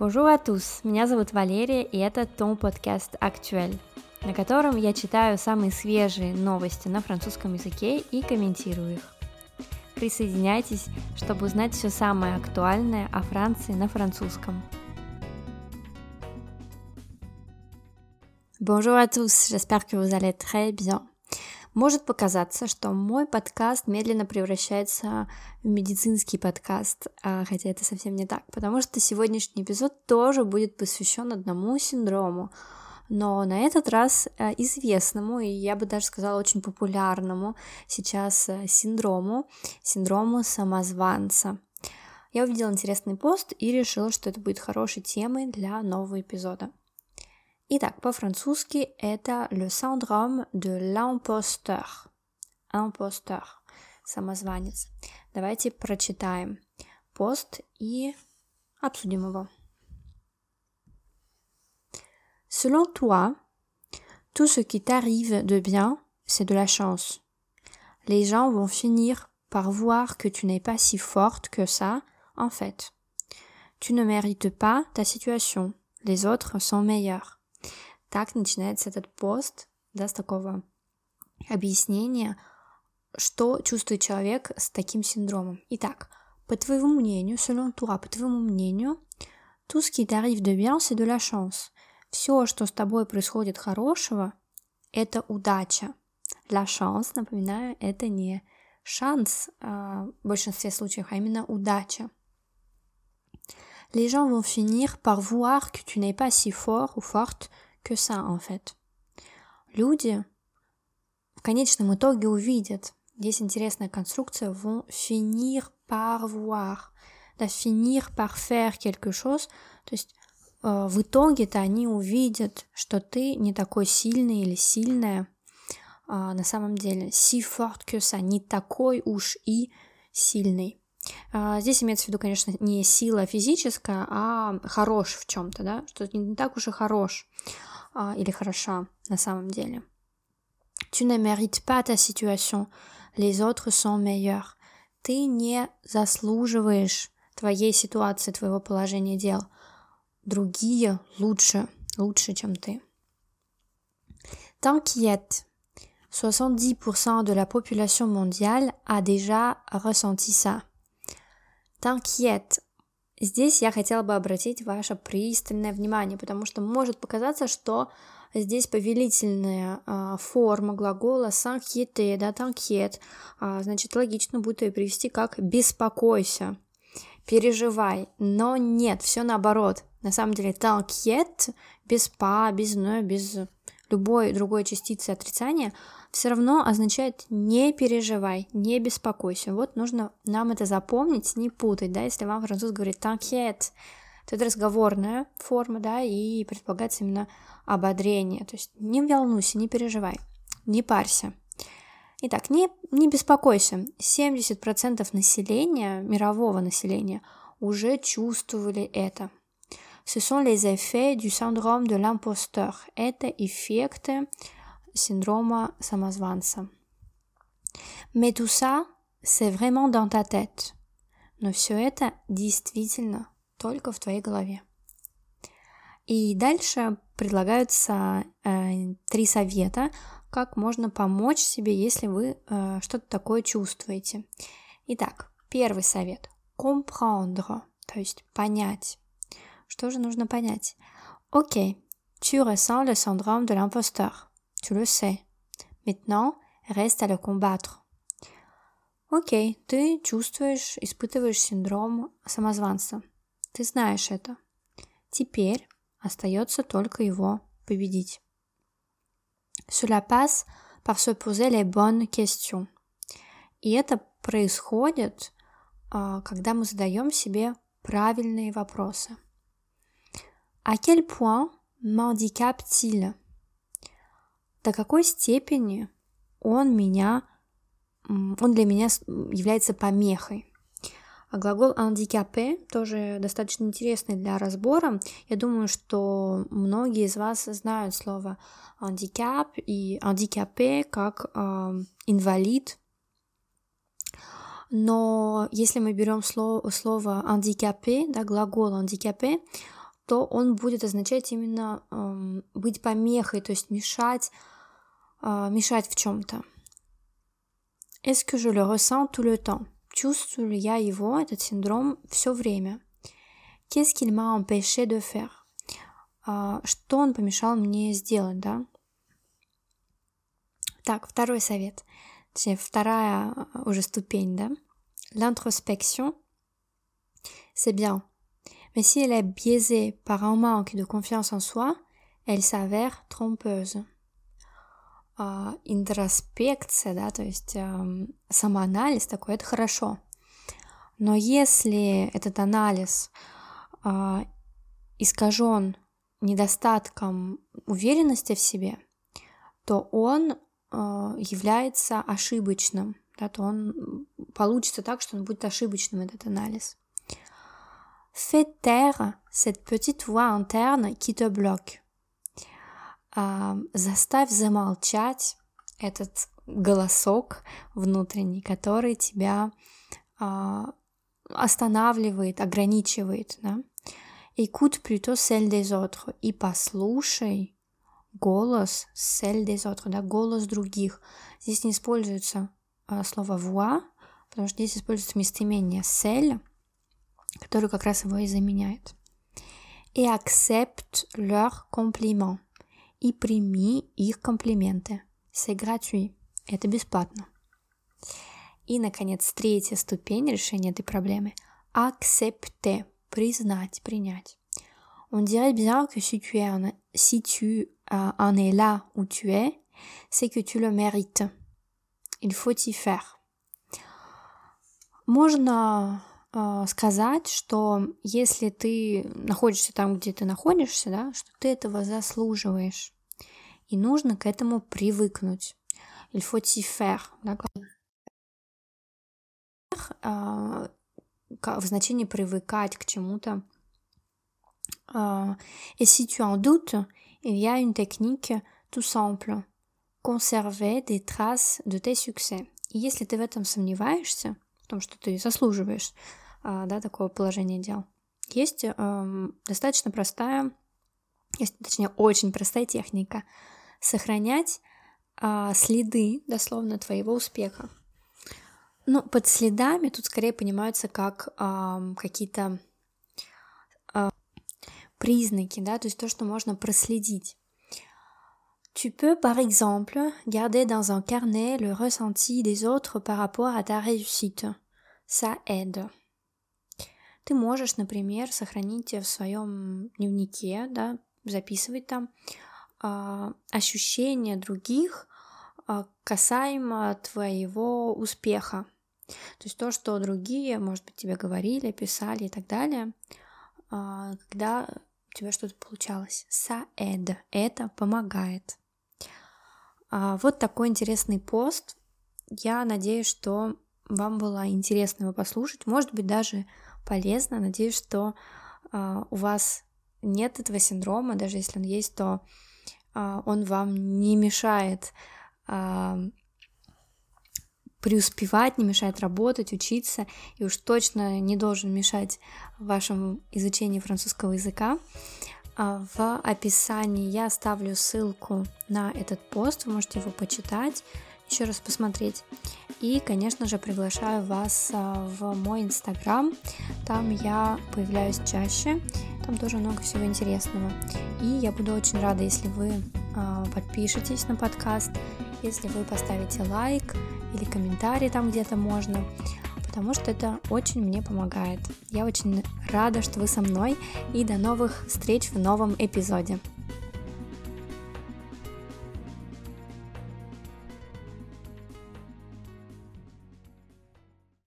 Bonjour à tous, меня зовут Валерия, и это Том подкаст Actuel, на котором я читаю самые свежие новости на французском языке и комментирую их. Присоединяйтесь, чтобы узнать все самое актуальное о Франции на французском. Bonjour à tous, j'espère que vous allez très bien. Может показаться, что мой подкаст медленно превращается в медицинский подкаст, а, хотя это совсем не так, потому что сегодняшний эпизод тоже будет посвящен одному синдрому, но на этот раз а, известному, и я бы даже сказала очень популярному сейчас а, синдрому, синдрому самозванца. Я увидела интересный пост и решила, что это будет хорошей темой для нового эпизода. Итак, по-французски это le syndrome de l'imposteur. Imposteur. Самозванец. Давайте прочитаем пост и обсудим его. Selon toi, tout ce qui t'arrive de bien, c'est de la chance. Les gens vont finir par voir que tu n'es pas si forte que ça, en fait. Tu ne mérites pas ta situation. Les autres sont meilleurs. Так начинается этот пост, да, с такого объяснения, что чувствует человек с таким синдромом. Итак, по твоему мнению, selon toi, по твоему мнению, tout ce qui t'arrive de bien, c'est de la chance. Все, что с тобой происходит хорошего, это удача. La chance, напоминаю, это не шанс а, в большинстве случаев, а именно удача. Les gens vont finir par voir que tu n'es pas si fort ou forte que ça, en fait. Люди в конечном итоге увидят. Здесь интересная конструкция vont finir par voir. Да, finir par faire quelque chose. То есть э, в итоге-то они увидят, что ты не такой сильный или сильная э, на самом деле. Si fort que ça. Не такой уж и сильный. Э, здесь имеется в виду, конечно, не сила физическая, а хорош в чем-то, да, что не так уж и хорош а, или хороша на самом деле. Tu ne mérites pas ta situation. Les autres sont meilleurs. Ты не заслуживаешь твоей ситуации, твоего положения дел. Другие лучше, лучше, чем ты. T'inquiète. 70% de la population mondiale a déjà ressenti ça. T'inquiète. Здесь я хотела бы обратить ваше пристальное внимание, потому что может показаться, что здесь повелительная э, форма глагола s'inquiéter, да, t'inquiète, э, значит, логично будет ее привести как «беспокойся», «переживай», но нет, все наоборот. На самом деле t'inquiète без «па», без «не», без любой другой частицы отрицания – все равно означает не переживай, не беспокойся. Вот нужно нам это запомнить, не путать, да, если вам француз говорит «t'inquiète», то это разговорная форма, да, и предполагается именно ободрение, то есть не волнуйся, не переживай, не парься. Итак, не, не беспокойся, 70% населения, мирового населения, уже чувствовали это. Ce sont les effets du syndrome de l'imposteur. Это эффекты syndrome самозванца. Mais tout ça, c'est vraiment dans ta tête. Но все это действительно только в твоей голове. И дальше предлагаются э, три совета, как можно помочь себе, если вы э, что-то такое чувствуете. Итак, первый совет – comprendre, то есть понять. Что же нужно понять? Окей, okay, tu ressens le syndrome de l'imposteur. Tu le sais. Maintenant, reste à le combattre. Окей, ты чувствуешь, испытываешь синдром самозванца. Ты знаешь это. Теперь остается только его победить. Cela passe par se poser les bonnes questions. И это происходит, когда мы задаем себе правильные вопросы. À quel point m'handicape-t-il? До какой степени он меня, он для меня является помехой. А глагол handicapé тоже достаточно интересный для разбора. Я думаю, что многие из вас знают слово handicap и handicapé как э, инвалид. Но если мы берем слово, слово handicapé, да, глагол handicapé, то он будет означать именно э, быть помехой, то есть мешать, э, мешать в чем-то. Est-ce que je le ressens tout le temps? Чувствую ли я его, этот синдром, все время? Qu'est-ce qu'il m'a empêché de faire? А, что он помешал мне сделать, да? Так, второй совет. Точнее, вторая а, уже ступень, да? L'introspection, c'est bien. Mais si elle est biaisée par un manque de confiance en soi, elle s'avère trompeuse. А, интроспекция, да, то есть самоанализ такой, это хорошо. Но если этот анализ э, искажен недостатком уверенности в себе, то он э, является ошибочным, да, то он получится так, что он будет ошибочным, этот анализ. Fais taire cette petite voix interne qui te bloque. А, заставь замолчать этот голосок внутренний, который тебя а, останавливает, ограничивает, да. Écoute plutôt celle des autres и послушай голос celle des autres, да, голос других. Здесь не используется а, слово voix, потому что здесь используется местоимение celle, которое как раз его и заменяет. Et accepte leurs compliments и прими их комплименты. C'est. Это бесплатно. И, наконец, третья ступень решения этой проблемы – accepter, признать, принять. On dirait bien que si tu, es en, si tu euh, en es là où tu es, c'est que tu le mérites. Il faut y faire. Можно э, сказать, что если ты находишься там, где ты находишься, да, что ты этого заслуживаешь. И нужно к этому привыкнуть. Il faut y faire. Да, э, в значении привыкать к чему-то. Et si tu en doutes, il y a une technique tout simple. Conserver des traces de tes succès. И если ты в этом сомневаешься, том, что ты заслуживаешь а, да, такого положения дел. Есть э, достаточно простая, есть, точнее, очень простая техника сохранять э, следы, дословно, твоего успеха. Ну, под следами тут скорее понимаются как э, какие-то э, признаки, да, то есть то, что можно проследить. Tu peux par exemple garder dans un carnet le ressenti des autres par rapport à ta réussite. Ça aide. Ты можешь, например, сохранить в своем дневнике, да, записывать там э, ощущения других э, касаемо твоего успеха. То есть то, что другие, может быть, тебе говорили, писали и так далее, э, когда у тебя что-то получалось. Саэд. Это помогает. А, вот такой интересный пост. Я надеюсь, что вам было интересно его послушать, может быть, даже полезно. Надеюсь, что а, у вас нет этого синдрома, даже если он есть, то а, он вам не мешает преуспевать, не мешает работать, учиться, и уж точно не должен мешать вашему изучению французского языка. А, в описании я оставлю ссылку на этот пост, вы можете его почитать, еще раз посмотреть. И, конечно же, приглашаю вас а, в мой инстаграм, там я появляюсь чаще, там тоже много всего интересного. И я буду очень рада, если вы а, подпишетесь на подкаст, если вы поставите лайк или комментарий там где-то можно потому что это очень мне помогает. Я очень рада, что вы со мной, и до новых встреч в новом эпизоде.